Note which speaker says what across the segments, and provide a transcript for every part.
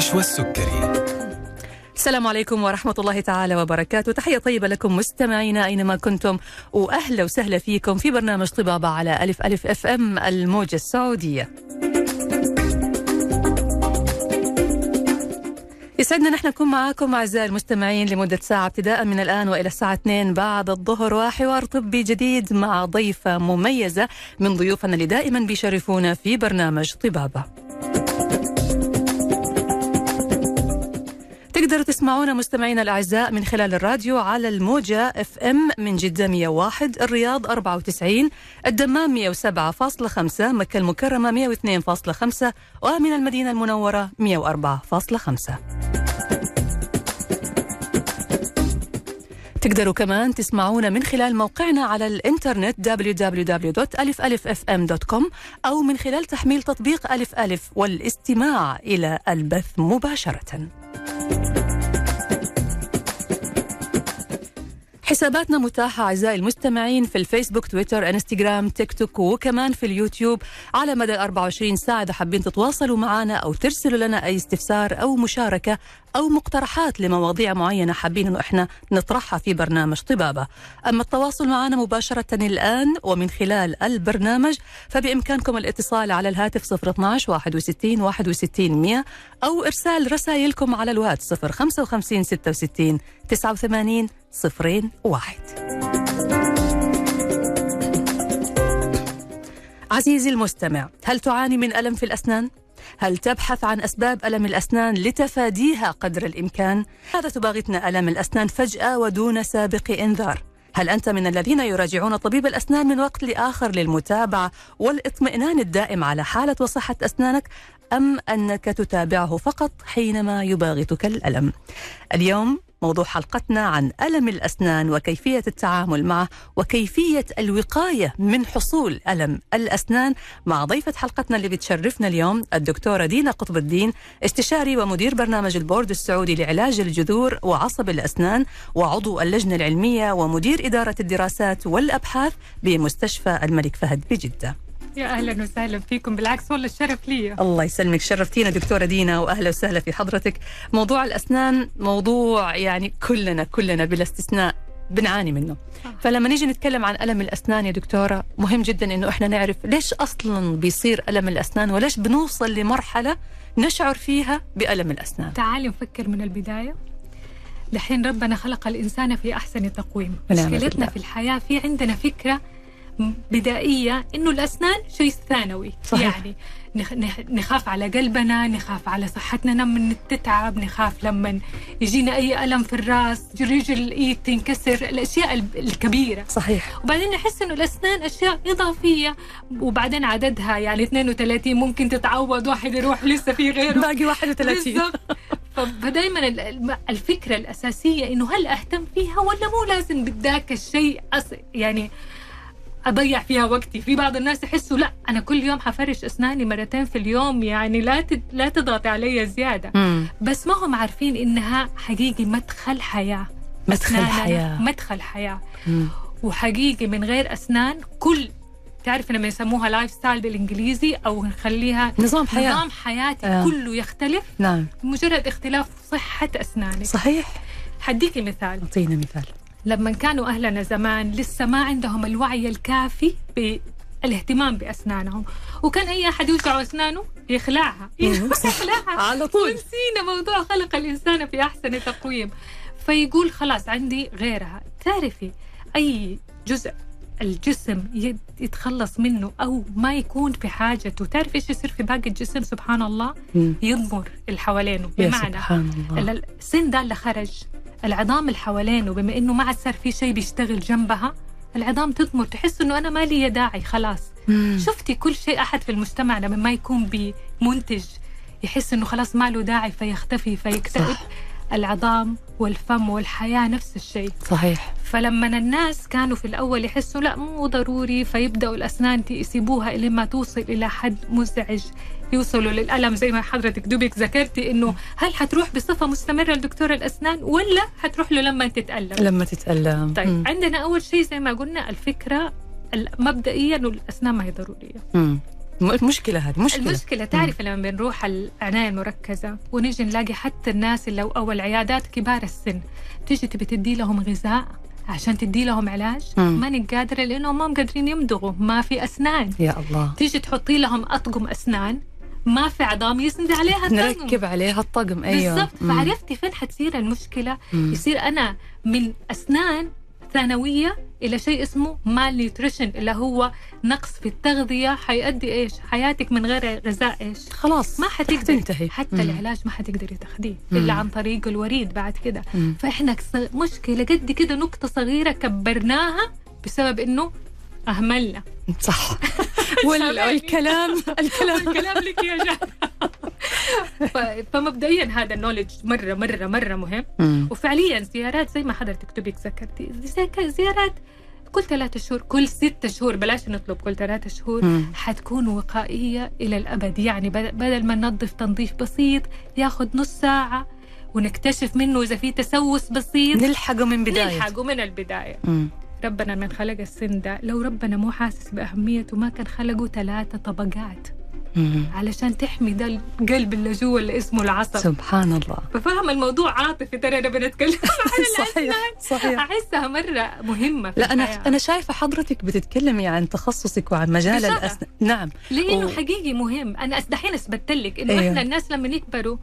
Speaker 1: نشوى السكري
Speaker 2: السلام عليكم ورحمة الله تعالى وبركاته. تحية طيبة لكم مستمعينا أينما كنتم وأهلا وسهلا فيكم في برنامج طبابة على ألف ألف أف أم الموجة السعودية. يسعدنا نحن نكون معاكم أعزائي المستمعين لمدة ساعة ابتداء من الآن وإلى الساعة 2 بعد الظهر وحوار طبي جديد مع ضيفة مميزة من ضيوفنا اللي دائما بيشرفونا في برنامج طبابة. تقدروا تسمعونا مستمعينا الأعزاء من خلال الراديو على الموجة اف ام من جدة 101 الرياض 94 الدمام 107.5 مكة المكرمة 102.5 ومن المدينة المنورة 104.5 تقدروا كمان تسمعونا من خلال موقعنا على الإنترنت www.alifalifm.com أو من خلال تحميل تطبيق ألف ألف والاستماع إلى البث مباشرةً. حساباتنا متاحة أعزائي المستمعين في الفيسبوك تويتر إنستغرام تيك توك وكمان في اليوتيوب. على مدى 24 ساعة إذا حابين تتواصلوا معنا أو ترسلوا لنا أي استفسار أو مشاركة أو مقترحات لمواضيع معينة حابين أنه إحنا نطرحها في برنامج طبابة. أما التواصل معنا مباشرة الآن ومن خلال البرنامج فبإمكانكم الاتصال على الهاتف 012 61 61 100 أو إرسال رسائلكم على الواتس 055 66 89 صفرين واحد عزيزي المستمع هل تعاني من ألم في الأسنان؟ هل تبحث عن أسباب ألم الأسنان لتفاديها قدر الإمكان؟ هذا تباغتنا ألم الأسنان فجأة ودون سابق إنذار هل أنت من الذين يراجعون طبيب الأسنان من وقت لآخر للمتابعة والاطمئنان الدائم على حالة وصحة أسنانك أم أنك تتابعه فقط حينما يباغتك الألم؟ اليوم موضوع حلقتنا عن ألم الأسنان وكيفية التعامل معه وكيفية الوقاية من حصول ألم الأسنان مع ضيفة حلقتنا اللي بتشرفنا اليوم الدكتورة دينا قطب الدين استشاري ومدير برنامج البورد السعودي لعلاج الجذور وعصب الأسنان وعضو اللجنة العلمية ومدير إدارة الدراسات والأبحاث بمستشفى الملك فهد بجدة.
Speaker 3: يا أهلا وسهلا فيكم. بالعكس والله الشرف لي
Speaker 2: الله يسلمك. شرفتينا دكتورة دينا واهلا وسهلا في حضرتك. موضوع الأسنان موضوع يعني كلنا كلنا بلا استثناء بنعاني منه. فلما نيجي نتكلم عن ألم الأسنان يا دكتورة مهم جدا أنه إحنا نعرف ليش أصلا بيصير ألم الأسنان وليش بنوصل لمرحلة نشعر فيها بألم الأسنان.
Speaker 3: تعالي نفكر من البداية. دحين ربنا خلق الإنسان في أحسن تقويم. مشكلتنا. في الحياة في عندنا فكرة بدائية إنه الأسنان شيء ثانوي.
Speaker 2: صحيح.
Speaker 3: يعني نخ- نخ- نخاف على قلبنا نخاف على صحتنا لما تتعب نخاف لما يجينا أي ألم في الرأس رجل الإيد تنكسر الأشياء الكبيرة.
Speaker 2: صحيح.
Speaker 3: وبعدين نحس إنه الأسنان أشياء إضافية. وبعدين عددها يعني 32 ممكن تتعوض واحد يروح لسه في غيره.
Speaker 2: باقي 31
Speaker 3: بالضبط. فدائما الفكرة الأساسية إنه هل أهتم فيها ولا مو لازم بذاك الشيء. يعني أضيع فيها وقتي. في بعض الناس يحسوا لا أنا كل يوم حفرش أسناني مرتين في اليوم يعني لا تد... لا تضغط علي زيادة.
Speaker 2: مم.
Speaker 3: بس ما هم عارفين إنها حقيقي مدخل حياة.
Speaker 2: مدخل حياة.
Speaker 3: مدخل حياة.
Speaker 2: مم.
Speaker 3: وحقيقي من غير أسنان كل تعرف لما يسموها lifestyle بالإنجليزي أو نخليها
Speaker 2: نظام حياة.
Speaker 3: نظام حياتي
Speaker 2: آه.
Speaker 3: كله يختلف.
Speaker 2: نعم.
Speaker 3: مجرد اختلاف صحة أسنانك.
Speaker 2: صحيح.
Speaker 3: حديكي مثال.
Speaker 2: أعطينا مثال.
Speaker 3: لما كانوا أهلنا زمان لسه ما عندهم الوعي الكافي بالاهتمام بأسنانهم. وكان أي أحد يوجع أسنانه يخلعها. يخلعها.
Speaker 2: على طول.
Speaker 3: ونسينا موضوع خلق الإنسان في أحسن تقويم. فيقول خلاص عندي غيرها. تعرفي أي جزء الجسم يت- يتخلص منه أو ما يكون في حاجته؟ تعرف إيش يصير في باقي الجسم؟ سبحان الله. يضمر اللي حوالينه بمعنى
Speaker 2: سبحان الله.
Speaker 3: ال- السن ده اللي خرج. العظام اللي حوالينه بما إنه ما عاد صار في شيء بيشتغل جنبها العظام تضمر تحس إنه أنا ما لي داعي خلاص
Speaker 2: مم.
Speaker 3: شفتي كل شيء أحد في المجتمع لما ما يكون بمنتج يحس إنه خلاص ما له داعي فيختفي فيكتئب. العظام والفم والحياة نفس الشيء.
Speaker 2: صحيح.
Speaker 3: فلما الناس كانوا في الأول يحسوا لا مو ضروري فيبدأوا الأسنان يسيبوها لما توصل إلى حد مزعج يوصلوا للألم زي ما حضرتك دوبك ذكرتي إنه هل حتروح بصفة مستمرة لدكتور الأسنان ولا حتروح له لما تتألم؟
Speaker 2: لما تتألم.
Speaker 3: طيب. عندنا أول شيء زي ما قلنا الفكرة المبدئية إنه الأسنان ما هي ضرورية.
Speaker 2: مم. م- مشكله هذه مشكلة.
Speaker 3: المشكلة تعرف لما بنروح العناية المركزة ونيجي نلاقي حتى الناس اللي أو العيادات كبار السن تيجي تبي تدي لهم غذاء عشان تدي لهم علاج. ماني قادرة لأنهم ما قادرين يمضغوا ما في أسنان.
Speaker 2: يا الله.
Speaker 3: تيجي تحطي لهم أطقم أسنان ما في عظام يسند عليها الطقم.
Speaker 2: نركب عليها الطقم أيوه.
Speaker 3: بالضبط. فعرفتي فين حتصير المشكلة؟
Speaker 2: مم.
Speaker 3: يصير أنا من أسنان ثانويه إلى شيء اسمه مال نيوتريشن اللي هو نقص في التغذية. حيؤدي إيش؟ حياتك من غير غذاء إيش؟
Speaker 2: خلاص
Speaker 3: ما
Speaker 2: رح
Speaker 3: حتقدري
Speaker 2: تنتهي
Speaker 3: حتى
Speaker 2: مم.
Speaker 3: العلاج ما حتقدري تاخديه
Speaker 2: مم.
Speaker 3: الا عن طريق الوريد بعد كده. فإحنا مشكلة قد كده نقطة صغيرة كبرناها بسبب إنه أهملنا.
Speaker 2: صح؟ والكلام الكلام.
Speaker 3: الكلام لك يا ف- فمبدئيا هذا النولج مره مره مرة مهم.
Speaker 2: مم.
Speaker 3: وفعليا زيارات زي ما حضرتك تبيك ذكرتي زي- زيارات كل ثلاثة شهور كل ستة شهور بلاش نطلب كل ثلاثة شهور.
Speaker 2: مم.
Speaker 3: حتكون وقائية إلى الأبد. يعني بد- بدل ما ننظف تنظيف بسيط ياخذ نص ساعة ونكتشف منه إذا في تسوس بسيط.
Speaker 2: نلحقه من بداية.
Speaker 3: نلحقه من البداية.
Speaker 2: مم.
Speaker 3: ربنا من خلق السن ده. لو ربنا مو حاسس بأهميته ما كان خلقه ثلاثة طبقات.
Speaker 2: مم.
Speaker 3: علشان تحمي ده القلب اللي جوا اللي اسمه العصب
Speaker 2: سبحان الله
Speaker 3: ففهم الموضوع عاطفي ترى أنا بنتكلم عن
Speaker 2: صحيح صحيح
Speaker 3: أحسها مرة مهمة في
Speaker 2: لا أنا
Speaker 3: الحياة.
Speaker 2: أنا شايفة حضرتك بتتكلمي عن تخصصك وعن مجال. الأسنان نعم
Speaker 3: لأنه
Speaker 2: و-
Speaker 3: حقيقي مهم أنا دحين اثبت لك إنه
Speaker 2: أيوه.
Speaker 3: إحنا الناس لما يكبروا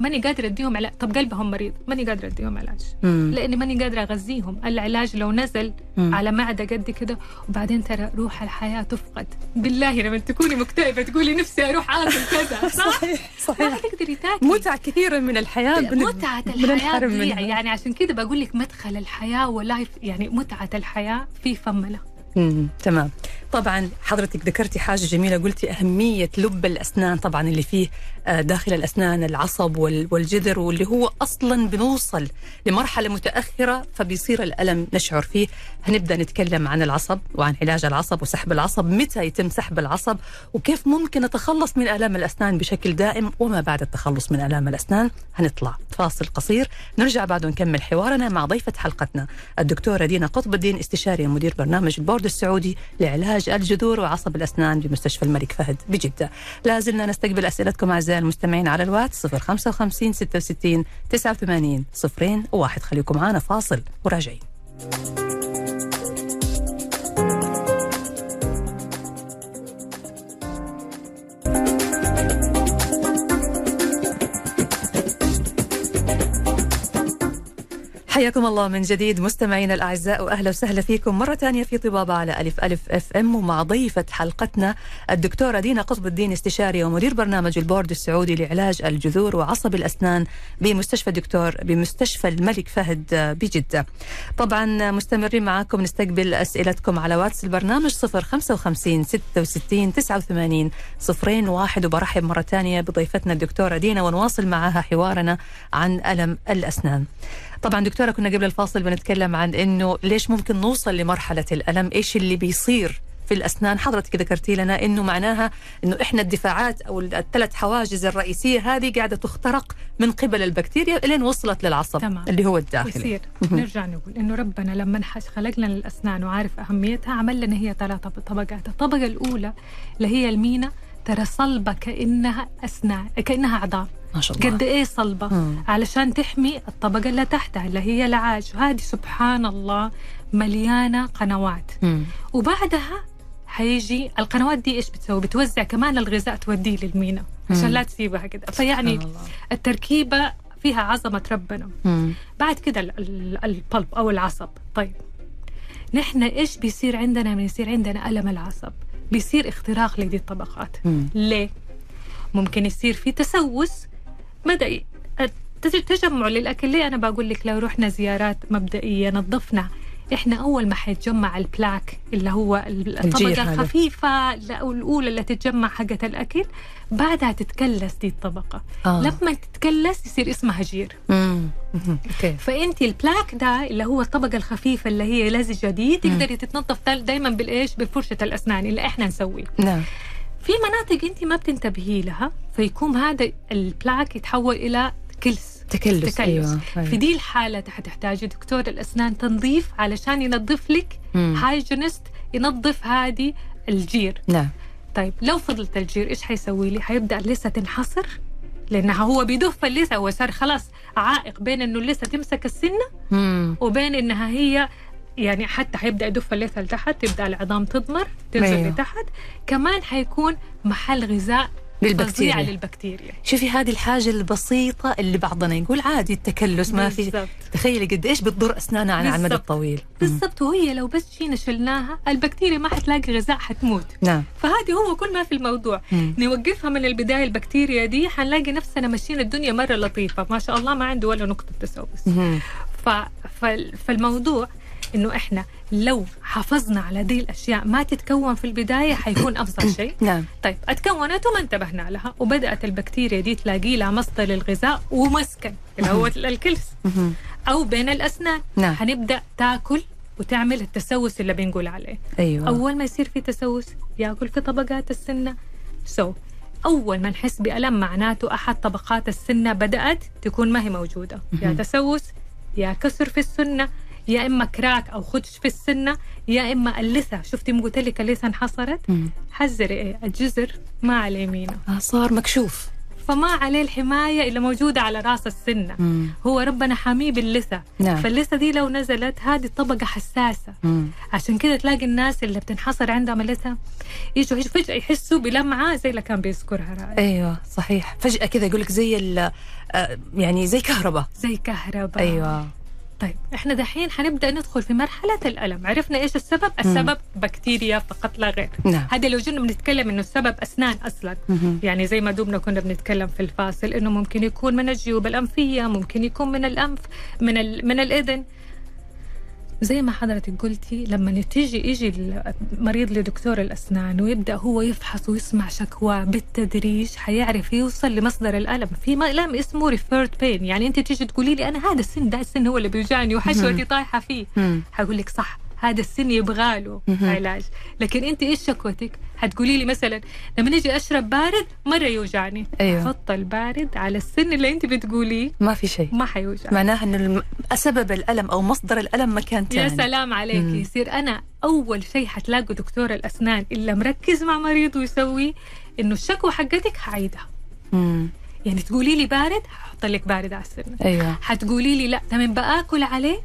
Speaker 3: ماني قادرة أديهم علاج. طب قلبهم مريض. ماني قادرة أديهم علاج.
Speaker 2: مم.
Speaker 3: لأني ماني قادرة أغذيهم. العلاج لو نزل
Speaker 2: مم.
Speaker 3: على معدة قد كده وبعدين ترى روح الحياة تفقد. بالله لما تكوني مكتئبة تقولي نفسي أروح آكل كذا. صح؟
Speaker 2: صحيح.
Speaker 3: ما
Speaker 2: صحيح
Speaker 3: حتقدري تاكلي
Speaker 2: متعة كثيرة من الحياة بن-
Speaker 3: متعة الحياة
Speaker 2: منها.
Speaker 3: يعني عشان كده بقول لك مدخل الحياة ولايف يعني متعة الحياة في فملة
Speaker 2: مم. تمام. طبعا حضرتك ذكرتي حاجة جميلة قلتي أهمية لب الأسنان طبعا اللي فيه آه، داخل الأسنان العصب وال- والجذر واللي هو أصلا بنوصل لمرحلة متأخرة فبيصير الألم نشعر فيه. هنبدأ نتكلم عن العصب وعن علاج العصب وسحب العصب متى يتم سحب العصب وكيف ممكن نتخلص من آلام الأسنان بشكل دائم وما بعد التخلص من آلام الأسنان. هنطلع. فاصل قصير. نرجع بعد ونكمل حوارنا مع ضيفة حلقتنا الدكتورة دينا قطب الدين استشاري مدير برنامج البورد السعودي لعلاج الجذور وعصب الأسنان بمستشفى الملك فهد بجدة. لا زلنا نستقبل أسئلتكم أعزائي المستمعين على الواتس 055 66 89 صفرين وواحد خليكم معنا فاصل وراجعين حياكم الله من جديد مستمعينا الأعزاء وأهلا وسهلا فيكم مرة ثانية في طبابة على ألف ألف أف إم ومع ضيفة حلقتنا الدكتورة دينا قطب الدين استشاري ومدير برنامج البورد السعودي لعلاج الجذور وعصب الأسنان بمستشفى الدكتور بمستشفى الملك فهد بجدة. طبعا مستمرين معاكم نستقبل أسئلتكم على واتس البرنامج 055 66 89 صفرين واحد وبرحب مرة ثانية بضيفتنا الدكتورة دينا ونواصل معها حوارنا عن ألم الأسنان. طبعا دكتورة كنا قبل الفاصل بنتكلم عن إنه ليش ممكن نوصل لمرحلة الألم؟ إيش اللي بيصير في الأسنان؟ حضرتك ذكرتي لنا إنه معناها إنه إحنا الدفاعات أو الثلاث حواجز الرئيسية هذه قاعدة تخترق من قبل البكتيريا لين وصلت للعصب
Speaker 3: تمام.
Speaker 2: اللي هو الداخلي.
Speaker 3: يصير نرجع نقول إنه ربنا لما نحش خلقنا للأسنان وعارف أهميتها عمل لنا هي ثلاث طبقات. الطبقة الأولى اللي هي المينا ترى صلبة كأنها أسنان كأنها عظام
Speaker 2: ما شاء الله.
Speaker 3: قد إيه صلبة.
Speaker 2: مم.
Speaker 3: علشان تحمي الطبقة اللي تحتها اللي هي العاج. هذه سبحان الله مليانة قنوات.
Speaker 2: مم.
Speaker 3: وبعدها حيجي القنوات دي إيش بتسوي؟ بتوزع كمان الغذاء توديه للمينا. عشان. لا تسيبها كده. فيعني. التركيبة فيها عظمة ربنا.
Speaker 2: مم.
Speaker 3: بعد كده ال- ال- البلب أو العصب. طيب. نحن إيش بيصير عندنا؟ من يصير عندنا ألم العصب. بيصير اختراق لدي الطبقات.
Speaker 2: مم.
Speaker 3: ليه؟ ممكن يصير في تسوس التج- تجمع للأكل؟ ليه أنا بقول لك لو رحنا زيارات مبدئية نظفنا؟ إحنا أول ما حيتجمع ال plaque
Speaker 2: اللي
Speaker 3: هو الطبقة. الخفيفة الأولى اللي تتجمع حقت الأكل بعدها تتكلس دي الطبقة.
Speaker 2: آه.
Speaker 3: لما تتكلس يصير اسمها جير.
Speaker 2: مم. okay.
Speaker 3: فانت ال plaque ده اللي هو الطبقة الخفيفة اللي هي لزجة دي تقدري تتنظف دائما بالإيش؟ بفرشه الأسنان اللي إحنا نسويه
Speaker 2: نعم.
Speaker 3: في مناطق انت ما بتنتبهي لها فيكون هذا ال plaque يتحول إلى كلس
Speaker 2: تكلس,
Speaker 3: تكلس
Speaker 2: أيوه
Speaker 3: في دي الحالة حتحتاجي دكتور الأسنان تنظيف علشان ينظف لك. hygienist ينظف هذه الجير
Speaker 2: نعم
Speaker 3: طيب لو فضل الجير إيش حيسوي لي؟ حيبدأ اللثه تنحصر لأنها هو بيدف اللثة هو صار خلاص عائق بين إنه اللثة تمسك السنة
Speaker 2: مم.
Speaker 3: وبين إنها هي يعني حتى حيبدأ يدف اللثه لتحت تبدأ العظام تضمر تنزل
Speaker 2: أيوه.
Speaker 3: لتحت كمان حيكون محل غذاء
Speaker 2: للبكتيريا
Speaker 3: للبكتيريا
Speaker 2: شوفي هذه الحاجة البسيطة اللي بعضنا يقول عادي التكلس ما في. تخيلي قد إيش بتضر أسنانها عن على المدى. الطويل.
Speaker 3: بالضبط وهي لو بس جينا شلناها البكتيريا ما حتلاقي غذاء حتموت
Speaker 2: نعم
Speaker 3: فهذه هو كل ما في الموضوع
Speaker 2: مم.
Speaker 3: نوقفها من البداية البكتيريا دي حنلاقي نفسنا ماشيين الدنيا مرة لطيفة ما شاء الله ما عنده ولا نقطة تسوس. ف... فالموضوع إنه إحنا لو حافظنا على دي الأشياء ما تتكون في البداية حيكون أفضل شيء.
Speaker 2: نعم.
Speaker 3: طيب اتكونت وما انتبهنا لها وبدأت البكتيريا دي تلاقي لها مصدر للغذاء ومسكن اللي هو الكلس. أو بين الأسنان.
Speaker 2: نعم.
Speaker 3: حنبدأ تاكل وتعمل التسوس اللي بنقول عليه.
Speaker 2: أيوه.
Speaker 3: أول ما يصير في تسوس يأكل في طبقات السنة. so أول ما نحس بألم معناته أحد طبقات السنة بدأت تكون ما هي موجودة. يا تسوس يا كسر في السنة يا إما كراك أو خدش في السنة يا إما اللثه شفتي ما قلت لك اللثه انحصرت. حذري إيه الجزر ما على يمينه
Speaker 2: آه صار مكشوف.
Speaker 3: فما عليه الحماية اللي موجودة على راس السنة.
Speaker 2: مم.
Speaker 3: هو ربنا حاميه باللثه
Speaker 2: نعم.
Speaker 3: فاللثه دي لو نزلت هذه طبقه حساسة.
Speaker 2: مم.
Speaker 3: عشان كده تلاقي الناس اللي بتنحصر عندهم اللثه يجوا فجأة يحسوا بلمعة زي اللي كان بيذكرها. رائع
Speaker 2: أيوه صحيح. فجأة كذا يقول لك زي آه، يعني زي كهرباء.
Speaker 3: زي كهرباء.
Speaker 2: أيوه.
Speaker 3: طيب إحنا دحين حنبدأ ندخل في مرحلة الألم. عرفنا إيش السبب؟ السبب بكتيريا فقط لا غير.
Speaker 2: نعم.
Speaker 3: هذا لو جينا بنتكلم إنه السبب أسنان أصلا.
Speaker 2: مهم.
Speaker 3: يعني زي ما دوبنا كنا بنتكلم في الفاصل إنه ممكن يكون من الجيوب الأنفية ممكن يكون من الأنف من ال... من الإذن. زي ما حضرتك قلتي لما تيجي يجي المريض لدكتور الأسنان ويبدأ هو يفحص ويسمع شكوى بالتدريج حيعرف يوصل لمصدر الألم. في الم اسمه ريفيرد بين يعني أنت تيجي تقولي لي أنا هذا السن ده السن هو اللي بيوجعني وحشوتي طايحة فيه. حقول لك صح. هذا السن يبغى له. علاج. لكن أنت إيش شكوتك؟ حتقولي لي مثلا لما نجي أشرب بارد مرة يوجعني.
Speaker 2: أيوه.
Speaker 3: حط البارد على السن اللي أنت بتقوليه.
Speaker 2: ما في شيء.
Speaker 3: ما حيوجع
Speaker 2: معناها ان الم- سبب الألم أو مصدر الألم مكان
Speaker 3: يا
Speaker 2: ثاني
Speaker 3: سلام عليك.
Speaker 2: مم.
Speaker 3: يصير أنا أول شيء حتلاقوا دكتور الأسنان اللي مركز مع مريض ويسوي إنه الشكوى حقتك حعيدها
Speaker 2: مم.
Speaker 3: يعني تقولي لي بارد ححط لك بارد على السن.
Speaker 2: أيوه.
Speaker 3: حتقولي لي لا تمام بآكل عليه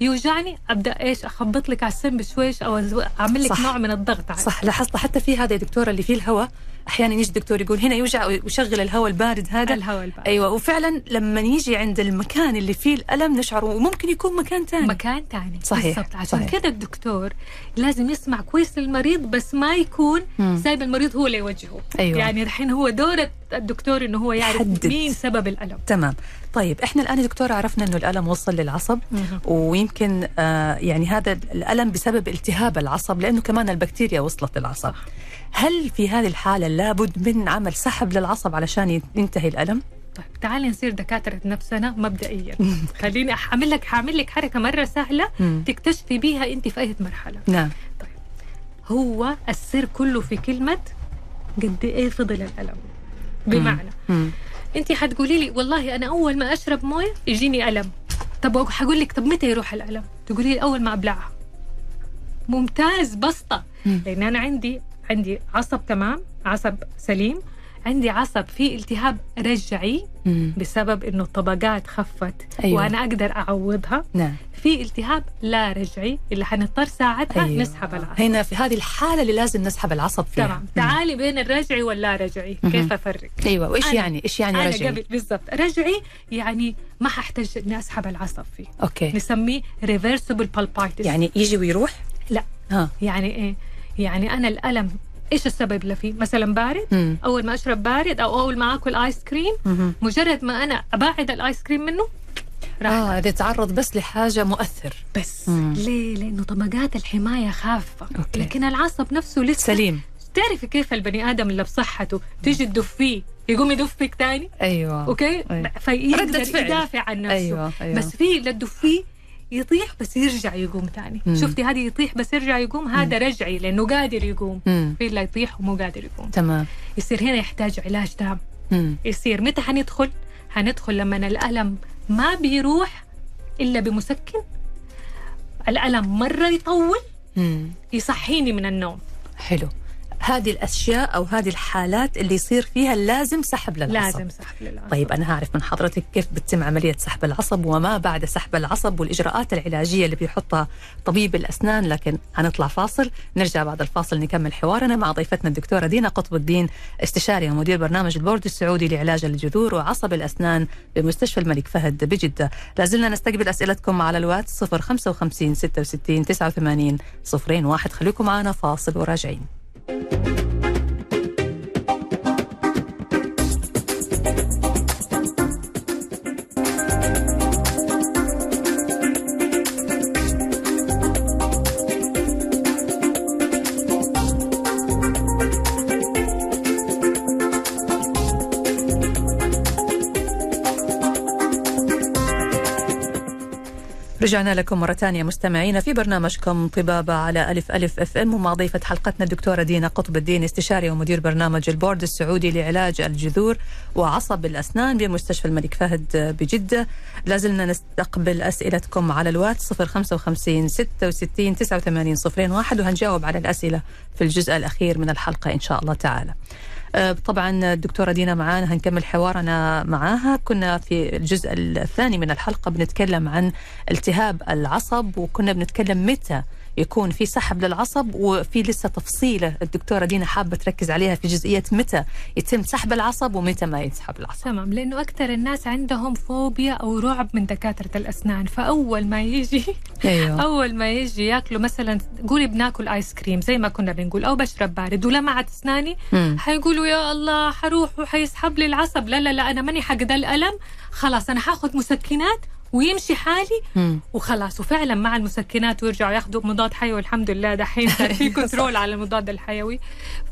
Speaker 3: يوجعني؟ أبدأ إيش؟ أخبط لك على السن بشويش أو أعمل لك
Speaker 2: صح.
Speaker 3: نوع من الضغط.
Speaker 2: صح لاحظت حتى في هذا يا دكتورة اللي فيه الهواء أحيانا يجي الدكتور يقول هنا يوجع ويشغل الهواء البارد هذا
Speaker 3: الهواء البارد
Speaker 2: أيوه وفعلا لما نيجي عند المكان اللي فيه الألم نشعر وممكن يكون مكان ثاني
Speaker 3: مكان ثاني
Speaker 2: صحيح،
Speaker 3: بالضبط عشان. كده الدكتور لازم يسمع كويس للمريض بس ما يكون. سايب المريض هو اللي يوجهه
Speaker 2: أيوة.
Speaker 3: يعني الحين هو دور الدكتور إنه هو يعرف
Speaker 2: يحدد.
Speaker 3: مين سبب الألم
Speaker 2: تمام طيب إحنا الآن يا دكتوره عرفنا إنه الألم وصل للعصب
Speaker 3: مهم.
Speaker 2: ويمكن آه يعني هذا الألم بسبب التهاب العصب لأنه كمان البكتيريا وصلت للعصب
Speaker 3: صح.
Speaker 2: هل في هذه الحالة لابد من عمل سحب للعصب علشان ينتهي الألم؟
Speaker 3: طيب تعالي نصير دكاترة نفسنا مبدئيا. خليني أعمل لك هعمل لك حركة مرة سهلة
Speaker 2: مم.
Speaker 3: تكتشفي بيها أنت في أي مرحلة.
Speaker 2: نعم.
Speaker 3: هو السر كله في كلمة قد إيه فضل الألم؟ بمعنى. أنت حتقولي لي والله أنا أول ما أشرب موية يجيني ألم. طب حقول لك طب متى يروح الألم؟ تقولي لي أول ما أبلعها. ممتاز بسطة.
Speaker 2: مم.
Speaker 3: لأن أنا عندي عندي عصب تمام عصب سليم. عندي عصب فيه التهاب رجعي
Speaker 2: مم.
Speaker 3: بسبب إنه الطبقات خفت
Speaker 2: أيوة.
Speaker 3: وأنا أقدر أعوضها.
Speaker 2: نعم.
Speaker 3: في التهاب لا رجعي اللي حنضطر ساعتها
Speaker 2: أيوة.
Speaker 3: نسحب العصب.
Speaker 2: هنا في هذه الحالة اللي لازم نسحب العصب فيها.
Speaker 3: تمام. تعالي بين الرجعي واللا رجعي.
Speaker 2: مم.
Speaker 3: كيف أفرق؟
Speaker 2: أيوه. وإيش
Speaker 3: أنا-
Speaker 2: يعني إيش يعني
Speaker 3: أنا
Speaker 2: رجعي؟
Speaker 3: قبل بالضبط. رجعي يعني ما ححتاج إني أسحب العصب فيه.
Speaker 2: okay.
Speaker 3: نسميه reversible pulpitis
Speaker 2: يعني يجي ويروح؟
Speaker 3: لا.
Speaker 2: ها.
Speaker 3: يعني إيه؟ يعني أنا الألم إيش السبب اللي فيه مثلا بارد
Speaker 2: مم.
Speaker 3: أول ما أشرب بارد أو أول ما آكل ice cream
Speaker 2: مهم.
Speaker 3: مجرد ما أنا أبعد ال ice cream منه راح.
Speaker 2: آه اذا تعرض بس لحاجة مؤثر.
Speaker 3: بس.
Speaker 2: مم.
Speaker 3: ليه؟ لأنه طبقات الحماية خافة.
Speaker 2: okay.
Speaker 3: لكن العصب نفسه لسه
Speaker 2: سليم.
Speaker 3: تعرفي كيف البني آدم اللي بصحته تيجي تدفيه يقوم يدفك تاني؟
Speaker 2: أيوه.
Speaker 3: أوكي؟
Speaker 2: أيوة.
Speaker 3: فيقدر. يدافع عن نفسه.
Speaker 2: أيوه أيوه.
Speaker 3: بس في اللي تدفيه يطيح بس يرجع يقوم تاني
Speaker 2: مم.
Speaker 3: شفتي هذه يطيح بس يرجع يقوم؟ هذا رجعي لأنه قادر يقوم.
Speaker 2: مم.
Speaker 3: في اللي يطيح ومو قادر يقوم.
Speaker 2: تمام.
Speaker 3: يصير هنا يحتاج علاج تام.
Speaker 2: مم.
Speaker 3: يصير متى حندخل؟ حندخل لما الألم ما بيروح إلا بمسكن. الألم مرة يطول
Speaker 2: مم.
Speaker 3: يصحيني من النوم.
Speaker 2: حلو. هذه الأشياء أو هذه الحالات اللي يصير فيها لازم سحب للعصب.
Speaker 3: لازم سحب للعصب.
Speaker 2: طيب أنا هعرف من حضرتك كيف بتتم عملية سحب العصب وما بعد سحب العصب والإجراءات العلاجية اللي بيحطها طبيب الأسنان. لكن هنطلع فاصل نرجع بعد الفاصل نكمل حوارنا مع ضيفتنا الدكتورة دينا قطب الدين استشاري ومدير برنامج البورد السعودي لعلاج الجذور وعصب الأسنان بمستشفى الملك فهد بجدة. لازلنا نستقبل أسئلتكم على الواتس 055 66 89 01 خليكم معنا فاصل وراجعين. Thank you. رجعنا لكم مرة ثانية مستمعينا في برنامجكم طبابة على ألف ألف أف إم. ومع ضيفة حلقتنا الدكتورة دينا قطب الدين استشاري ومدير برنامج البورد السعودي لعلاج الجذور وعصب الأسنان بمستشفى الملك فهد بجدة. لازلنا نستقبل أسئلتكم على الواتس 055 66 89 01 وهنجاوب على الأسئلة في الجزء الأخير من الحلقة إن شاء الله تعالى. طبعا الدكتورة دينا معانا هنكمل حوارنا معاها. كنا في الجزء الثاني من الحلقة بنتكلم عن التهاب العصب وكنا بنتكلم متى يكون في سحب للعصب وفي لسه تفصيلة الدكتورة دينا حابة تركز عليها في جزئية متى يتم سحب العصب ومتى ما يسحب العصب.
Speaker 3: تمام لأنه أكثر الناس عندهم فوبيا أو رعب من دكاترة الأسنان. فأول ما يجي
Speaker 2: أيوه.
Speaker 3: أول ما يجي ياكلوا مثلا قولي بناكل ايس كريم زي ما كنا بنقول أو بشرب بارد. ولمعت
Speaker 2: أسناني.
Speaker 3: حيقولوا يا الله حروح وحيسحب لي العصب. لا لا لا أنا ماني حق ده الألم. خلاص أنا حاخذ مسكنات ويمشي حالي
Speaker 2: مم.
Speaker 3: وخلاص. وفعلا مع المسكنات ويرجعوا ياخذوا مضاد حيوي. والحمد لله دحين صار في كنترول على المضاد الحيوي.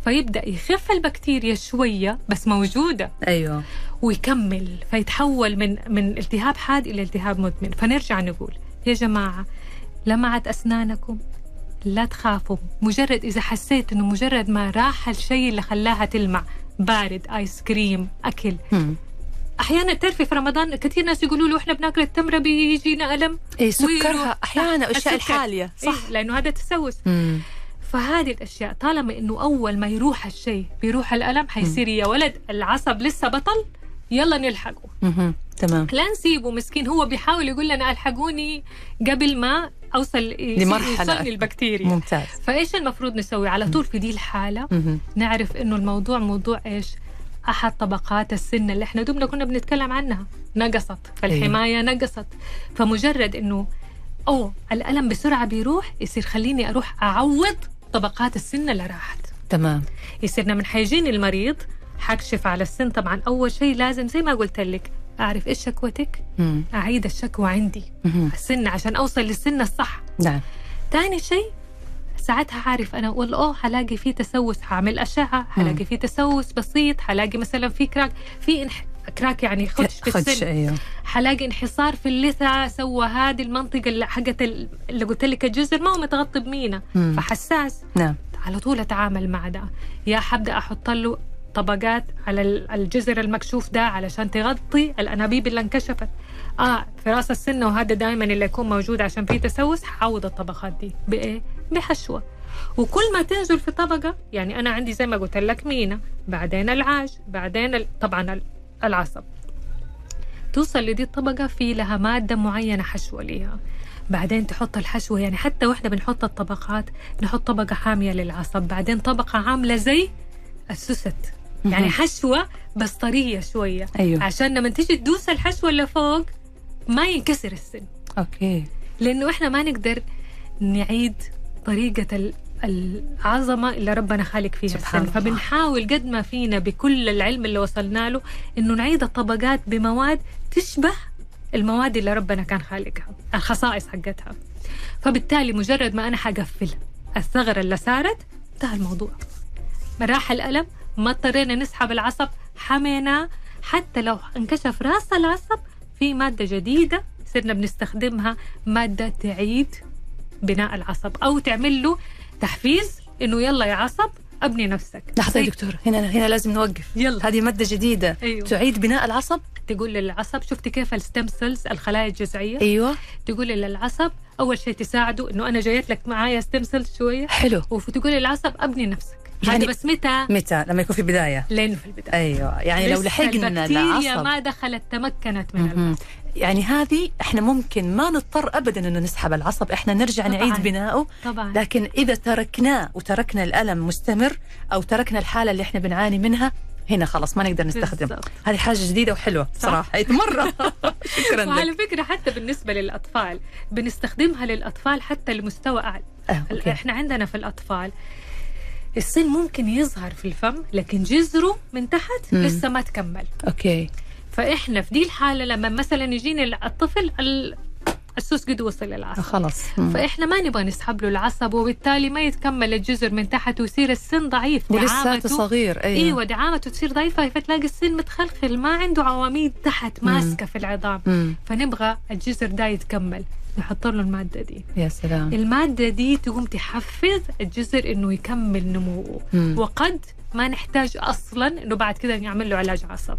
Speaker 3: فيبدأ يخف البكتيريا شوية بس موجودة.
Speaker 2: أيوه.
Speaker 3: ويكمل. فيتحول من من التهاب حاد إلى التهاب مزمن فنرجع نقول يا جماعة لمعت أسنانكم لا تخافوا. مجرد إذا حسيت إنه مجرد ما راح الشيء اللي خلاها تلمع بارد آيس كريم أكل.
Speaker 2: مم.
Speaker 3: أحيانا تعرفي في رمضان كثير ناس يقولوا له إحنا بناكل التمرة بيجينا ألم
Speaker 2: إيه سكرها.
Speaker 3: صح،
Speaker 2: الأشياء
Speaker 3: السكر.
Speaker 2: الحالية. صح.
Speaker 3: إيه لأنه هذا تسوس.
Speaker 2: مم.
Speaker 3: فهذه الأشياء طالما إنه أول ما يروح الشيء بيروح الألم حيصير يا ولد العصب لسه بطل يلا نلحقه.
Speaker 2: تمام.
Speaker 3: لا نسيبه مسكين. هو بيحاول يقول لنا ألحقوني قبل ما
Speaker 2: أوصل
Speaker 3: يوصلني
Speaker 2: أكثر.
Speaker 3: البكتيريا.
Speaker 2: ممتاز.
Speaker 3: فإيش المفروض نسوي؟ على طول في دي الحالة
Speaker 2: مهم.
Speaker 3: نعرف إنه الموضوع موضوع إيش؟ أحد طبقات السن اللي إحنا دوبنا كنا بنتكلم عنها. نقصت فالحماية نقصت. فمجرد إنه أوه الألم بسرعة بيروح يصير خليني أروح أعوض طبقات السن اللي راحت.
Speaker 2: تمام.
Speaker 3: يصير لما حيجيني المريض حكشف على السن طبعا أول شيء لازم زي ما قلت لك أعرف إيش شكوتك؟
Speaker 2: مم.
Speaker 3: أعيد الشكوى عندي.
Speaker 2: مهم.
Speaker 3: السن عشان أوصل للسن الصح.
Speaker 2: نعم.
Speaker 3: تاني شيء ساعتها عارف أنا والله أوه حلاقي في تسوس حاعمل أشعة حلاقي في تسوس بسيط حلاقي مثلا في كراك في انح... كراك يعني خدش في السن.
Speaker 2: أيوه.
Speaker 3: حلاقي انحصار في اللثة سوى هذه المنطقة اللي حقت ال- اللي قلت لك الجزر ما هو متغطي بمينا.
Speaker 2: مم.
Speaker 3: فحساس.
Speaker 2: نعم.
Speaker 3: على طول أتعامل مع ده. يا حبدأ أحط له طبقات على ال- الجزر المكشوف ده علشان تغطي الأنابيب اللي انكشفت. آه في رأس السنة وهذا دائما اللي يكون موجود عشان فيه تسوس حعوض الطبقات دي. بإيه؟ بحشوة. وكل ما تنزل في طبقة يعني أنا عندي زي ما قلت لك مينا بعدين العاج بعدين ال- طبعا ال- العصب. توصل لدي الطبقة في لها مادة معينة حشوة ليها. بعدين تحط الحشوة يعني حتى وإحنا بنحط الطبقات نحط طبقة حامية للعصب بعدين طبقة عاملة زي السوست. يعني حشوة بس طرية شوية.
Speaker 2: أيوه.
Speaker 3: عشان لما تيجي تدوس الحشوة اللي فوق ما ينكسر السن.
Speaker 2: أوكي.
Speaker 3: لأنه إحنا ما نقدر نعيد طريقة ال- العظمة اللي ربنا خالق فيها
Speaker 2: سبحان
Speaker 3: السن
Speaker 2: الله.
Speaker 3: فبنحاول قد ما فينا بكل العلم اللي وصلنا له إنه نعيد الطبقات بمواد تشبه المواد اللي ربنا كان خالقها الخصائص حقتها. فبالتالي مجرد ما أنا حقفل الثغرة اللي صارت انتهى الموضوع. راح الألم ما اضطرينا نسحب العصب حمينا حتى لو انكشف راس العصب في مادة جديدة صرنا بنستخدمها مادة تعيد بناء العصب أو تعمل له تحفيز إنه يلا يا عصب أبني نفسك.
Speaker 2: لحظة يا
Speaker 3: زي-
Speaker 2: دكتور هنا هنا لازم نوقف.
Speaker 3: يلا.
Speaker 2: هذه مادة جديدة.
Speaker 3: أيوه.
Speaker 2: تعيد بناء العصب؟
Speaker 3: تقول للعصب شفتي كيف الستم سيلز الخلايا الجذعية؟
Speaker 2: أيوه.
Speaker 3: تقول للعصب أول شيء تساعده إنه أنا جايت لك معايا ستم سيلز شوية.
Speaker 2: حلو.
Speaker 3: وتقول للعصب أبني نفسك. يعني بس متى؟
Speaker 2: متى؟ لما يكون في بدايه
Speaker 3: لأنه في البداية.
Speaker 2: أيوه. يعني لو لحقنا العصب.
Speaker 3: ما دخلت تمكنت من. العصب.
Speaker 2: يعني هذه إحنا ممكن ما نضطر ابدا إنه نسحب العصب إحنا نرجع
Speaker 3: طبعاً.
Speaker 2: نعيد بناؤه
Speaker 3: طبعا
Speaker 2: لكن إذا تركناه وتركنا الألم مستمر أو تركنا الحالة اللي إحنا بنعاني منها هنا خلاص ما نقدر نستخدم. هذه حاجة جديدة وحلوة
Speaker 3: صح.
Speaker 2: صراحة مرة شكرا لك
Speaker 3: وعلى فكرة حتى بالنسبة للأطفال بنستخدمها للأطفال حتى لمستوى أعلى
Speaker 2: آه، okay.
Speaker 3: إحنا عندنا في الأطفال السن ممكن يظهر في الفم لكن جذره من تحت
Speaker 2: مم.
Speaker 3: لسه ما تكمل
Speaker 2: okay
Speaker 3: فإحنا في دي الحالة لما مثلا يجينا الطفل ال- السوس قد وصل للعصب
Speaker 2: خلاص.
Speaker 3: فإحنا ما نبغى نسحب له العصب وبالتالي ما يتكمل الجذر من تحت ويصير السن ضعيف
Speaker 2: ولساته
Speaker 3: دعامته
Speaker 2: صغير أيوه
Speaker 3: إيوه دعامته تصير ضعيفة فتلاقي السن متخلخل ما عنده عواميد تحت. ماسكة في العظام
Speaker 2: مم.
Speaker 3: فنبغى الجذر ده يتكمل نحط له المادة دي
Speaker 2: يا سلام
Speaker 3: المادة دي تقوم تحفز الجزر إنه يكمل نموه
Speaker 2: مم.
Speaker 3: وقد ما نحتاج أصلا إنه بعد كده نعمل له علاج عصب.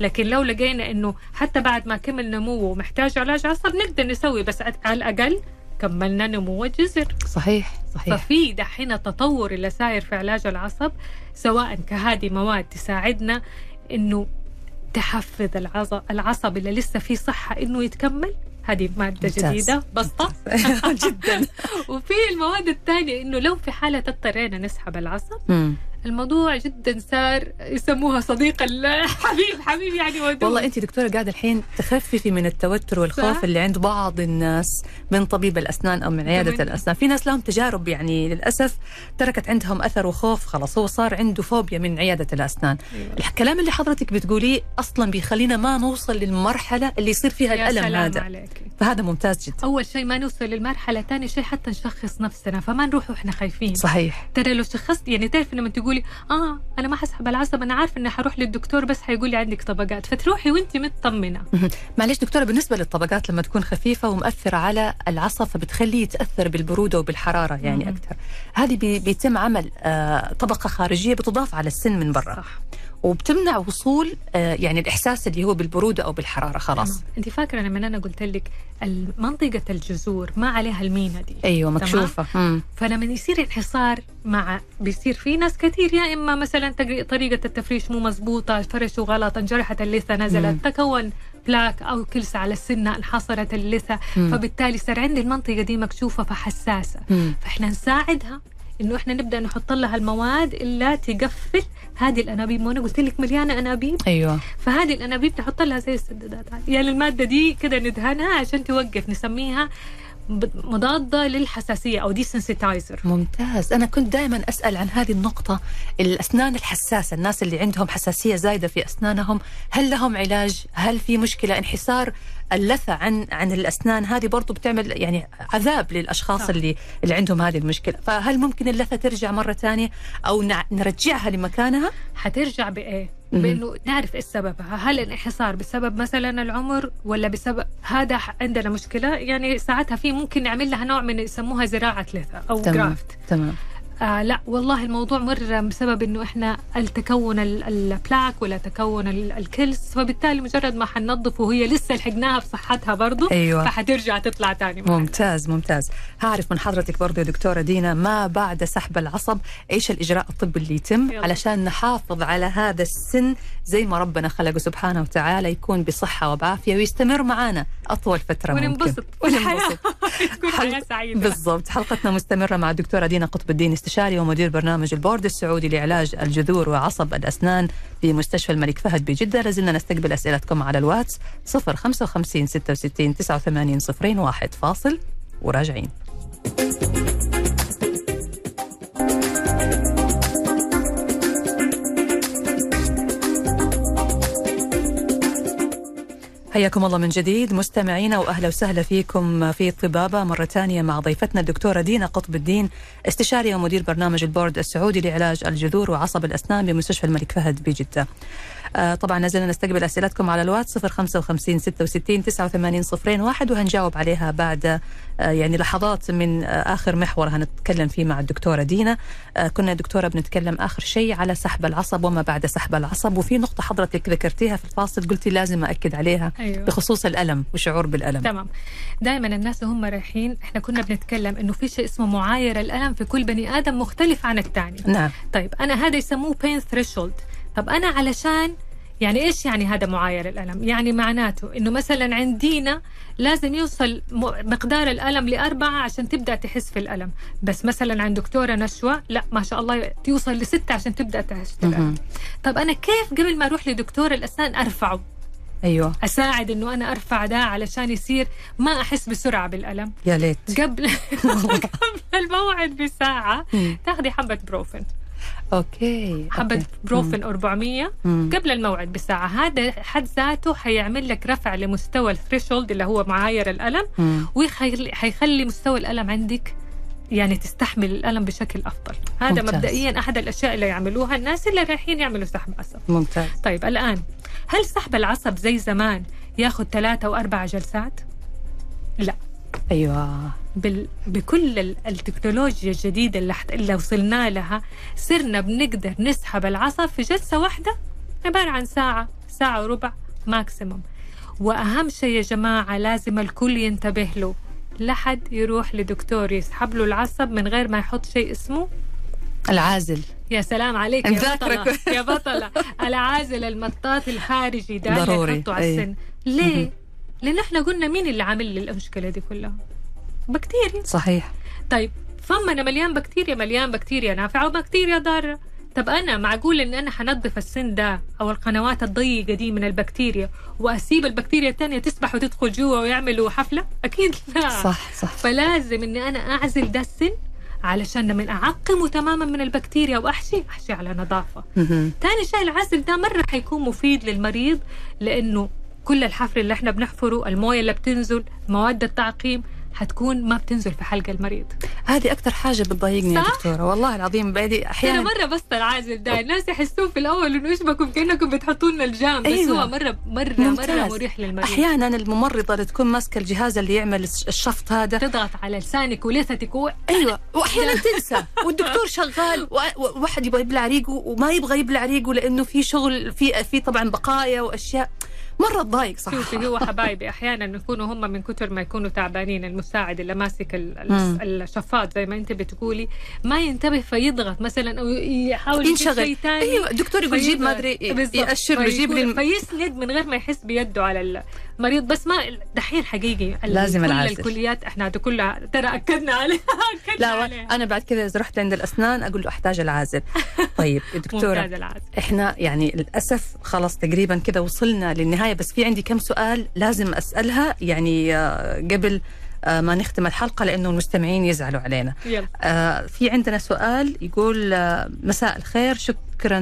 Speaker 3: لكن لو لقينا إنه حتى بعد ما كمل نموه ومحتاج علاج عصب نقدر نسوي بس على الأقل كملنا نمو الجزر
Speaker 2: صحيح صحيح.
Speaker 3: ففي دحين تطور اللي ساير في علاج العصب سواء كهذه مواد تساعدنا إنه تحفز العصب العصب اللي لسه فيه صحة إنه يتكمل. هذه مادة
Speaker 2: ممتاز.
Speaker 3: جديدة بسطة.
Speaker 2: جدا.
Speaker 3: وفي المواد الثانية إنه لو في حالة اضطرينا نسحب العصب. الموضوع جدا صار يسموها صديق الحبيب حبيب يعني ودود
Speaker 2: والله انت دكتورة قاعدة الحين تخففي من التوتر والخوف
Speaker 3: صح.
Speaker 2: اللي عند بعض الناس من طبيب الأسنان أو من عيادة
Speaker 3: أتمنى.
Speaker 2: الأسنان. في ناس لهم تجارب يعني للأسف تركت عندهم أثر وخوف خلاص هو صار عنده فوبيا من عيادة الأسنان.
Speaker 3: أيوة.
Speaker 2: الكلام اللي حضرتك بتقوليه أصلا بيخلينا ما نوصل للمرحلة اللي يصير فيها
Speaker 3: يا
Speaker 2: الألم
Speaker 3: سلام
Speaker 2: هذا.
Speaker 3: عليك.
Speaker 2: فهذا ممتاز جدا.
Speaker 3: أول شيء ما نوصل للمرحلة ثاني شيء حتى نشخص نفسنا فما نروح وإحنا خايفين.
Speaker 2: صحيح.
Speaker 3: ترى لو شخصت يعني تعرفي لما تقولي آه أنا ما حسحب العصب أنا عارفة إني حروح للدكتور بس حيقول لي عندك طبقات. فتروحي وانت مطمنة.
Speaker 2: معلش دكتورة بالنسبة للطبقات لما تكون خفيفة ومؤثرة على العصب فبتخليه يتأثر بالبرودة وبالحرارة يعني. أكثر. هذه بي- بيتم عمل آه، طبقة خارجية بتضاف على السن من برا.
Speaker 3: صح.
Speaker 2: وبتمنع وصول آه، يعني الإحساس اللي هو بالبرودة أو بالحرارة خلاص
Speaker 3: أنت فاكرة لما أنا قلت لك منطقه الجذور ما عليها المينا دي
Speaker 2: أيوه مكشوفة مم.
Speaker 3: فلما يصير انحصار مع بيصير في ناس كثير يا إما مثلا طريقة التفريش مو مزبوطة فرشوا غلط انجرحت اللثة
Speaker 2: مم.
Speaker 3: نزلت تكون بلاك أو كلسه على السنة انحصرت اللثة
Speaker 2: مم.
Speaker 3: فبالتالي صار عندي المنطقة دي مكشوفة فحساسة
Speaker 2: مم.
Speaker 3: فإحنا نساعدها إنه إحنا نبدأ نحط لها المواد اللي تقفل هذه الأنابيب. وأنا قلت لك مليانة أنابيب؟
Speaker 2: أيوه.
Speaker 3: فهذه الأنابيب نحط لها زي السدادات. يعني المادة دي كده ندهنها عشان توقف نسميها مضادة للحساسية أو دي سنسيتايزر
Speaker 2: ممتاز. أنا كنت دائما أسأل عن هذه النقطة الأسنان الحساسة الناس اللي عندهم حساسية زايدة في أسنانهم هل لهم علاج؟ هل في مشكلة؟ انحسار اللثة عن عن الأسنان هذه برضو بتعمل يعني عذاب للأشخاص
Speaker 3: صح.
Speaker 2: اللي اللي عندهم هذه المشكلة. فهل ممكن اللثة ترجع مرة ثانية أو نرجعها لمكانها؟
Speaker 3: حترجع
Speaker 2: بإيه؟
Speaker 3: بإنه نعرف إيش سببها، هل الانحسار بسبب مثلا العمر ولا بسبب؟ هذا عندنا مشكلة. يعني ساعتها في ممكن نعمل لها نوع من يسموها زراعة لثة أو
Speaker 2: تمام
Speaker 3: graft.
Speaker 2: تمام.
Speaker 3: آه لا والله الموضوع مره بسبب إنه إحنا التكون ال- plaque ولا تكون ال- الكلس فبالتالي مجرد ما حننظف وهي لسه لحقناها بصحتها برضو
Speaker 2: أيوه
Speaker 3: فحترجع تطلع تاني معنا.
Speaker 2: ممتاز ممتاز هعرف من حضرتك برضو يا دكتورة دينا ما بعد سحب العصب إيش الإجراء الطبي اللي يتم
Speaker 3: يلا.
Speaker 2: علشان نحافظ على هذا السن زي ما ربنا خلقه سبحانه وتعالى يكون بصحة وبعافية ويستمر معنا أطول فترة
Speaker 3: وننبسط.
Speaker 2: وننبسط.
Speaker 3: تكون حياة سعيدة.
Speaker 2: بالضبط. حلقتنا مستمرة مع الدكتورة دينا قطب الدين استشاري ومدير برنامج البورد السعودي لعلاج الجذور وعصب الأسنان في مستشفى الملك فهد بجدة. لازلنا نستقبل أسئلتكم على الواتس 055 66 89 صفرين واحد فاصل. وراجعين. حياكم الله من جديد مستمعينا واهلا وسهلا فيكم في طبابة مرة ثانية مع ضيفتنا الدكتورة دينا قطب الدين استشاري ومدير برنامج البورد السعودي لعلاج الجذور وعصب الأسنان بمستشفى الملك فهد بجدة. آه طبعا نزلنا نستقبل أسئلتكم على الواتس 055 66 89 صفرين واحد وهنجاوب عليها بعد آه يعني لحظات من آه آخر محور هنتكلم فيه مع الدكتورة دينا. كنا دكتورة بنتكلم آخر شيء على سحب العصب وما بعد سحب العصب وفي نقطة حضرتك ذكرتيها في الفاصل قلتي لازم أكد عليها
Speaker 3: أيوة.
Speaker 2: بخصوص الألم وشعور بالألم
Speaker 3: تمام دائما الناس وهم رايحين إحنا كنا بنتكلم إنه في شيء اسمه معايره الألم في كل بني آدم مختلف عن الثاني
Speaker 2: نعم
Speaker 3: طيب أنا هذا يسموه بين ثريشولد طب أنا علشان يعني إيش يعني هذا معاير الألم؟ يعني معناته إنه مثلا عندينا لازم يوصل مقدار الألم لأربعة عشان تبدأ تحس في الألم، بس مثلا عند دكتورة نشوى لا ما شاء الله يوصل لستة عشان تبدأ تحس في
Speaker 2: الألم.
Speaker 3: طب أنا كيف قبل ما أروح لدكتور الأسنان أرفعه؟
Speaker 2: أيوه
Speaker 3: أساعد إنه أنا أرفع ده علشان يصير ما أحس بسرعة بالألم
Speaker 2: يا ليت
Speaker 3: قبل قبل الموعد
Speaker 2: بساعة.
Speaker 3: تاخذي حبة بروفن
Speaker 2: okay
Speaker 3: حبة
Speaker 2: okay.
Speaker 3: بروفن 400
Speaker 2: مم.
Speaker 3: قبل الموعد بساعة هذا حد ذاته حيعمل لك رفع لمستوى ال threshold اللي هو معايير
Speaker 2: الألم.
Speaker 3: وحيخلي مستوى الألم عندك يعني تستحمل الألم بشكل أفضل هذا
Speaker 2: ممتاز.
Speaker 3: مبدئيا أحد الأشياء اللي يعملوها الناس اللي رايحين يعملوا سحب عصب
Speaker 2: ممتاز
Speaker 3: طيب الآن هل سحب العصب زي زمان ياخذ ثلاثة أو أربع جلسات؟ لا.
Speaker 2: أيوه.
Speaker 3: بال... بكل ال- التكنولوجيا الجديدة اللي, حت... اللي وصلنا لها صرنا بنقدر نسحب العصب في جلسة واحدة؟ عبارة عن ساعة ساعة وربع ماكسيموم وأهم شيء يا جماعة لازم الكل ينتبه له. لا حد يروح لدكتور يسحب له العصب من غير ما يحط شيء اسمه.
Speaker 2: العازل.
Speaker 3: يا سلام عليك يا بطلة يا بطلة العازل المطاط الخارجي ده
Speaker 2: ضروري.
Speaker 3: على. السن ليه؟ لأن إحنا قلنا مين اللي عامل لي المشكلة دي كلها؟ بكتيريا
Speaker 2: صحيح
Speaker 3: طيب فمنا مليان بكتيريا مليان بكتيريا نافعة وبكتيريا ضارة طب أنا معقول إن أنا حنظف السن ده أو القنوات الضيقة دي من البكتيريا وأسيب البكتيريا الثانية تسبح وتدخل جوا ويعملوا حفلة؟ أكيد لا
Speaker 2: صح صح
Speaker 3: فلازم إني أنا أعزل ده السن علشان لما اعقمه تماما من البكتيريا وأحشي أحشي على
Speaker 2: نظافة.
Speaker 3: ثاني شيء العزل ده مرة حيكون مفيد للمريض لأنه كل الحفر اللي إحنا بنحفره الموية اللي بتنزل مواد التعقيم حتكون ما بتنزل في حلق المريض.
Speaker 2: هذه أكثر حاجة بتضايقني يا؟ دكتورة والله العظيم بعدي
Speaker 3: انا
Speaker 2: أحيانا
Speaker 3: مرة بس العازل ده الناس يحسوه في الأول إنه يشبكوا كأنكم بتحطوا لنا الجام بس
Speaker 2: أيوة.
Speaker 3: هو مره مره
Speaker 2: ممتاز.
Speaker 3: مره مريح للمريض.
Speaker 2: أحيانا الممرضة اللي تكون ماسكة الجهاز اللي يعمل الشفط هذا.
Speaker 3: تضغط على لسانك ولثتك و...
Speaker 2: أيوه وأحيانا تنسى. والدكتور شغال وواحد يبغى يبلع ريقه وما يبغى يبلع ريقه لأنه في شغل في في طبعا بقايا وأشياء. مرة تضايق صح.
Speaker 3: شوفي هو حبايبي أحيانا يكونوا هم من كثر ما يكونوا تعبانين المساعد اللي ماسك الشفاط زي ما انت بتقولي ما ينتبه فيضغط مثلا أو يحاول
Speaker 2: ينشغل.
Speaker 3: شيء ثاني
Speaker 2: أيوه الدكتور يقول جيب ما أدري يأشر له يجيب لي
Speaker 3: فيسند من غير ما يحس بيده على المريض بس ما دحين حقيقي
Speaker 2: لازم
Speaker 3: كل
Speaker 2: العازل.
Speaker 3: الكليات إحنا كلها ترى أكدنا عليها أكدنا
Speaker 2: لا
Speaker 3: عليها.
Speaker 2: أنا بعد كذا إذا رحت عند الأسنان أقول له أحتاج العازل. طيب
Speaker 3: دكتورة العازل.
Speaker 2: إحنا يعني للأسف خلاص تقريبا كذا وصلنا للنهاية بس في عندي كم سؤال لازم أسألها يعني آه، قبل آه، ما نختم الحلقة لأنه المستمعين يزعلوا علينا.
Speaker 3: يلا.
Speaker 2: آه، في عندنا سؤال يقول مساء الخير شكرا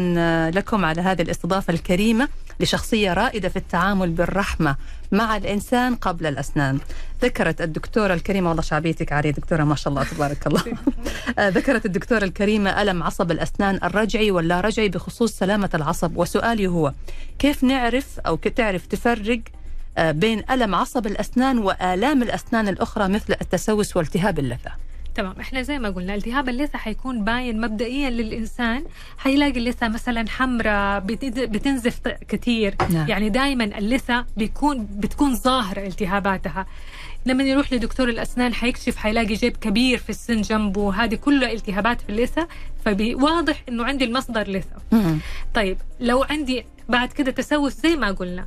Speaker 2: لكم على هذه الاستضافة الكريمة. لشخصية رائدة في التعامل بالرحمة مع الإنسان قبل الأسنان. ذكرت الدكتورة الكريمة والله شعبيتك عاليه دكتورة ما شاء الله تبارك الله. آه، ذكرت الدكتورة الكريمة ألم عصب الأسنان الرجعي واللا رجعي بخصوص سلامة العصب وسؤالي هو كيف نعرف أو كيف تعرف تفرق آه، بين ألم عصب الأسنان وآلام الأسنان الأخرى مثل التسوس والتهاب اللثة
Speaker 3: تمام. إحنا زي ما قلنا التهاب اللثة حيكون باين مبدئيا للإنسان. حيلاقي اللثة مثلا حمراء بت- بتنزف كثير.
Speaker 2: نعم.
Speaker 3: يعني دائما اللثة بيكون بتكون ظاهرة التهاباتها. لما يروح لدكتور الأسنان حيكشف حيلاقي جيب كبير في السن جنبه. هذه كلها التهابات في اللثة. فواضح إنه عندي المصدر لثة.
Speaker 2: مم.
Speaker 3: طيب لو عندي بعد كده تسوس زي ما قلنا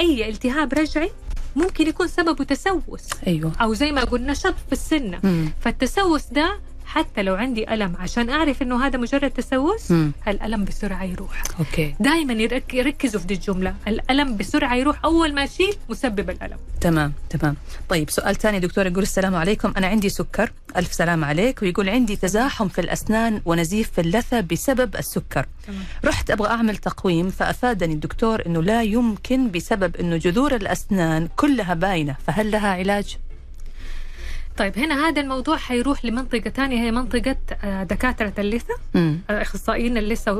Speaker 3: أي التهاب رجعي ممكن يكون سببه تسوس.
Speaker 2: أيوه.
Speaker 3: أو زي ما قلنا شط في السنة.
Speaker 2: مم.
Speaker 3: فالتسوس ده حتى لو عندي ألم عشان أعرف إنه هذا مجرد تسوس. الألم بسرعة يروح.
Speaker 2: أوكي.
Speaker 3: دائما يرك- يركزوا في دي الجملة. الألم بسرعة يروح أول ما أشيل مسبب الألم.
Speaker 2: تمام تمام. طيب سؤال ثاني دكتور يقول السلام عليكم. أنا عندي سكر. ألف سلام عليك. ويقول عندي تزاحم في الأسنان ونزيف في اللثة بسبب السكر.
Speaker 3: تمام.
Speaker 2: رحت أبغى أعمل تقويم فأفادني الدكتور أنه لا يمكن بسبب أنه جذور الأسنان كلها باينة. فهل لها علاج؟
Speaker 3: طيب هنا هذا الموضوع حيروح لمنطقة ثانية هي منطقة آه، دكاترة اللثة.
Speaker 2: مم.
Speaker 3: آه، أخصائيين اللثة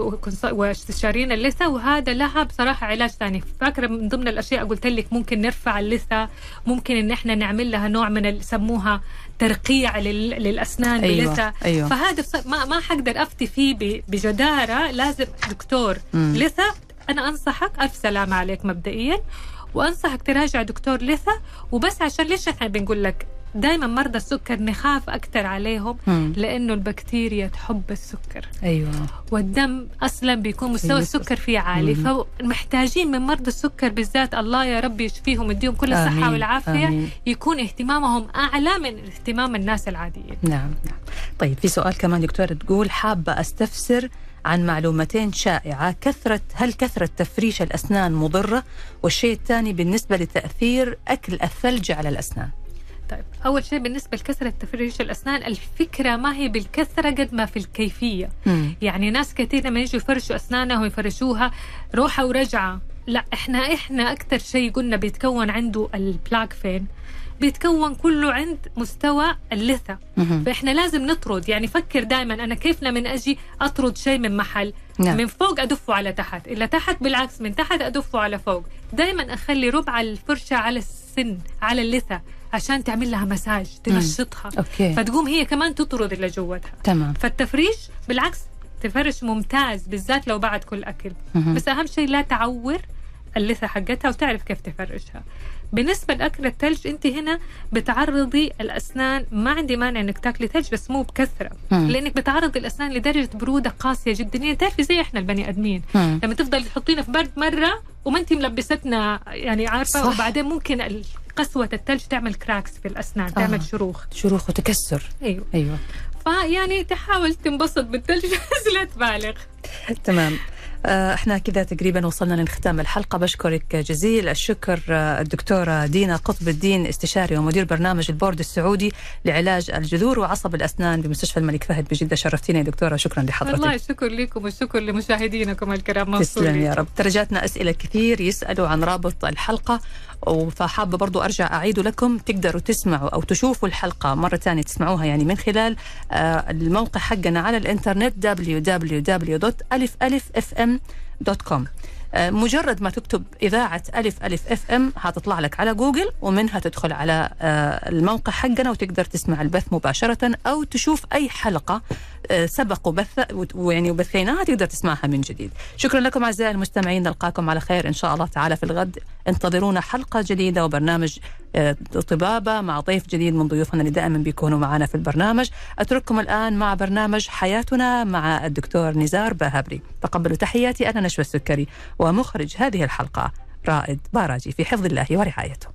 Speaker 3: واستشاريين اللثة. وهذا لها بصراحة علاج ثاني. فاكرة من ضمن الأشياء قلت لك ممكن نرفع اللثة ممكن إن إحنا نعمل لها نوع من اللي يسموها ترقيع لل- للأسنان
Speaker 2: أيوة،
Speaker 3: بلثه
Speaker 2: أيوة.
Speaker 3: فهذا ما ما حقدر أفتي فيه بجدارة. لازم دكتور
Speaker 2: مم.
Speaker 3: لثة أنا أنصحك ألف سلامة عليك مبدئيا. وأنصحك تراجع دكتور لثة. وبس عشان ليش إحنا بنقول لك دائما مرضى السكر نخاف أكثر عليهم
Speaker 2: مم.
Speaker 3: لأنه البكتيريا تحب السكر.
Speaker 2: أيوه.
Speaker 3: والدم أصلا بيكون مستوى
Speaker 2: أيوة.
Speaker 3: السكر فيه عالي. فمحتاجين من مرضى السكر بالذات الله يا رب يشفيهم ويديهم كل الصحة
Speaker 2: آمين.
Speaker 3: والعافية.
Speaker 2: آمين.
Speaker 3: يكون اهتمامهم أعلى من اهتمام الناس العاديين.
Speaker 2: نعم نعم. طيب في سؤال كمان دكتورة تقول حابة أستفسر عن معلومتين شائعة. كثرة هل كثرة تفريش الأسنان مضرة؟ والشيء الثاني بالنسبة لتأثير أكل الثلج على الأسنان.
Speaker 3: طيب أول شيء بالنسبة لكثره تفريش الأسنان الفكرة ما هي بالكثره قد ما في الكيفية.
Speaker 2: مم.
Speaker 3: يعني ناس كثير لما يجوا يفرشوا أسنانهم يفرشوها روحة ورجعة. لا إحنا إحنا أكثر شيء قلنا بيتكون عنده البلاك فين؟ بيتكون كله عند مستوى اللثة.
Speaker 2: مهم.
Speaker 3: فإحنا لازم نطرد. يعني فكر دائما أنا كيف لما أجي أطرد شيء من محل؟
Speaker 2: نعم.
Speaker 3: من فوق أدفه على تحت. إلا تحت بالعكس من تحت أدفه على فوق. دائما أخلي ربع الفرشة على السن على اللثة. عشان تعمل لها مساج تنشطها.
Speaker 2: أوكي.
Speaker 3: فتقوم هي كمان تطرد اللي جوتها.
Speaker 2: تمام.
Speaker 3: فالتفريش بالعكس تفرش ممتاز بالذات لو بعد كل أكل.
Speaker 2: مهم.
Speaker 3: بس أهم شيء لا تعور اللثة حقتها وتعرف كيف تفرشها. بالنسبة لأكل الثلج أنت هنا بتعرضي الأسنان. ما عندي مانع إنك تاكلي ثلج بس مو بكثرة.
Speaker 2: مم.
Speaker 3: لأنك بتعرضي الأسنان لدرجة برودة قاسية جدا. يعني تعرفي زي إحنا البني آدمين.
Speaker 2: مم.
Speaker 3: لما تفضل تحطينا في برد مرة وما انت ملبستنا يعني عارفة
Speaker 2: صح.
Speaker 3: وبعدين ممكن ال- قسوة الثلج تعمل cracks في الأسنان تعمل
Speaker 2: آه.
Speaker 3: شروخ.
Speaker 2: شروخ وتكسر.
Speaker 3: أيوه.
Speaker 2: أيوه.
Speaker 3: فيعني تحاول تنبسط بالثلج بس لا تبالغ.
Speaker 2: تمام. إحنا كذا تقريبا وصلنا لختام الحلقة. بشكرك جزيل الشكر آه، الدكتورة دينا قطب الدين استشاري ومدير برنامج البورد السعودي لعلاج الجذور وعصب الأسنان بمستشفى الملك فهد بجدة. شرفتينا يا دكتورة شكرا لحضرتك.
Speaker 3: والله الشكر لكم والشكر لمشاهدينكم الكرام
Speaker 2: تسلم
Speaker 3: مبسوطين
Speaker 2: يا رب. ترجاتنا أسئلة كثير يسألوا عن رابط الحلقة فحابة برضو أرجع أعيد لكم. تقدروا تسمعوا أو تشوفوا الحلقة مرة ثانية تسمعوها يعني من خلال آه، الموقع حقنا على الإنترنت www.alifalifm.com آه، مجرد ما تكتب إذاعة ألف ألف أف أم هتطلع لك على جوجل ومنها تدخل على آه، الموقع حقنا وتقدر تسمع البث مباشرة أو تشوف أي حلقة سبق وبث ويعني وبثيناها تقدر تسمعها من جديد. شكرا لكم أعزائي المستمعين نلقاكم على خير إن شاء الله تعالى في الغد. انتظرونا حلقة جديدة وبرنامج آه، طبابة مع ضيف جديد من ضيوفنا اللي دائما بيكونوا معنا في البرنامج. أترككم الآن مع برنامج حياتنا مع الدكتور نزار باهبري تقبلوا تحياتي أنا نشوى السكري ومخرج هذه الحلقة رائد باراجي في حفظ الله ورعايته.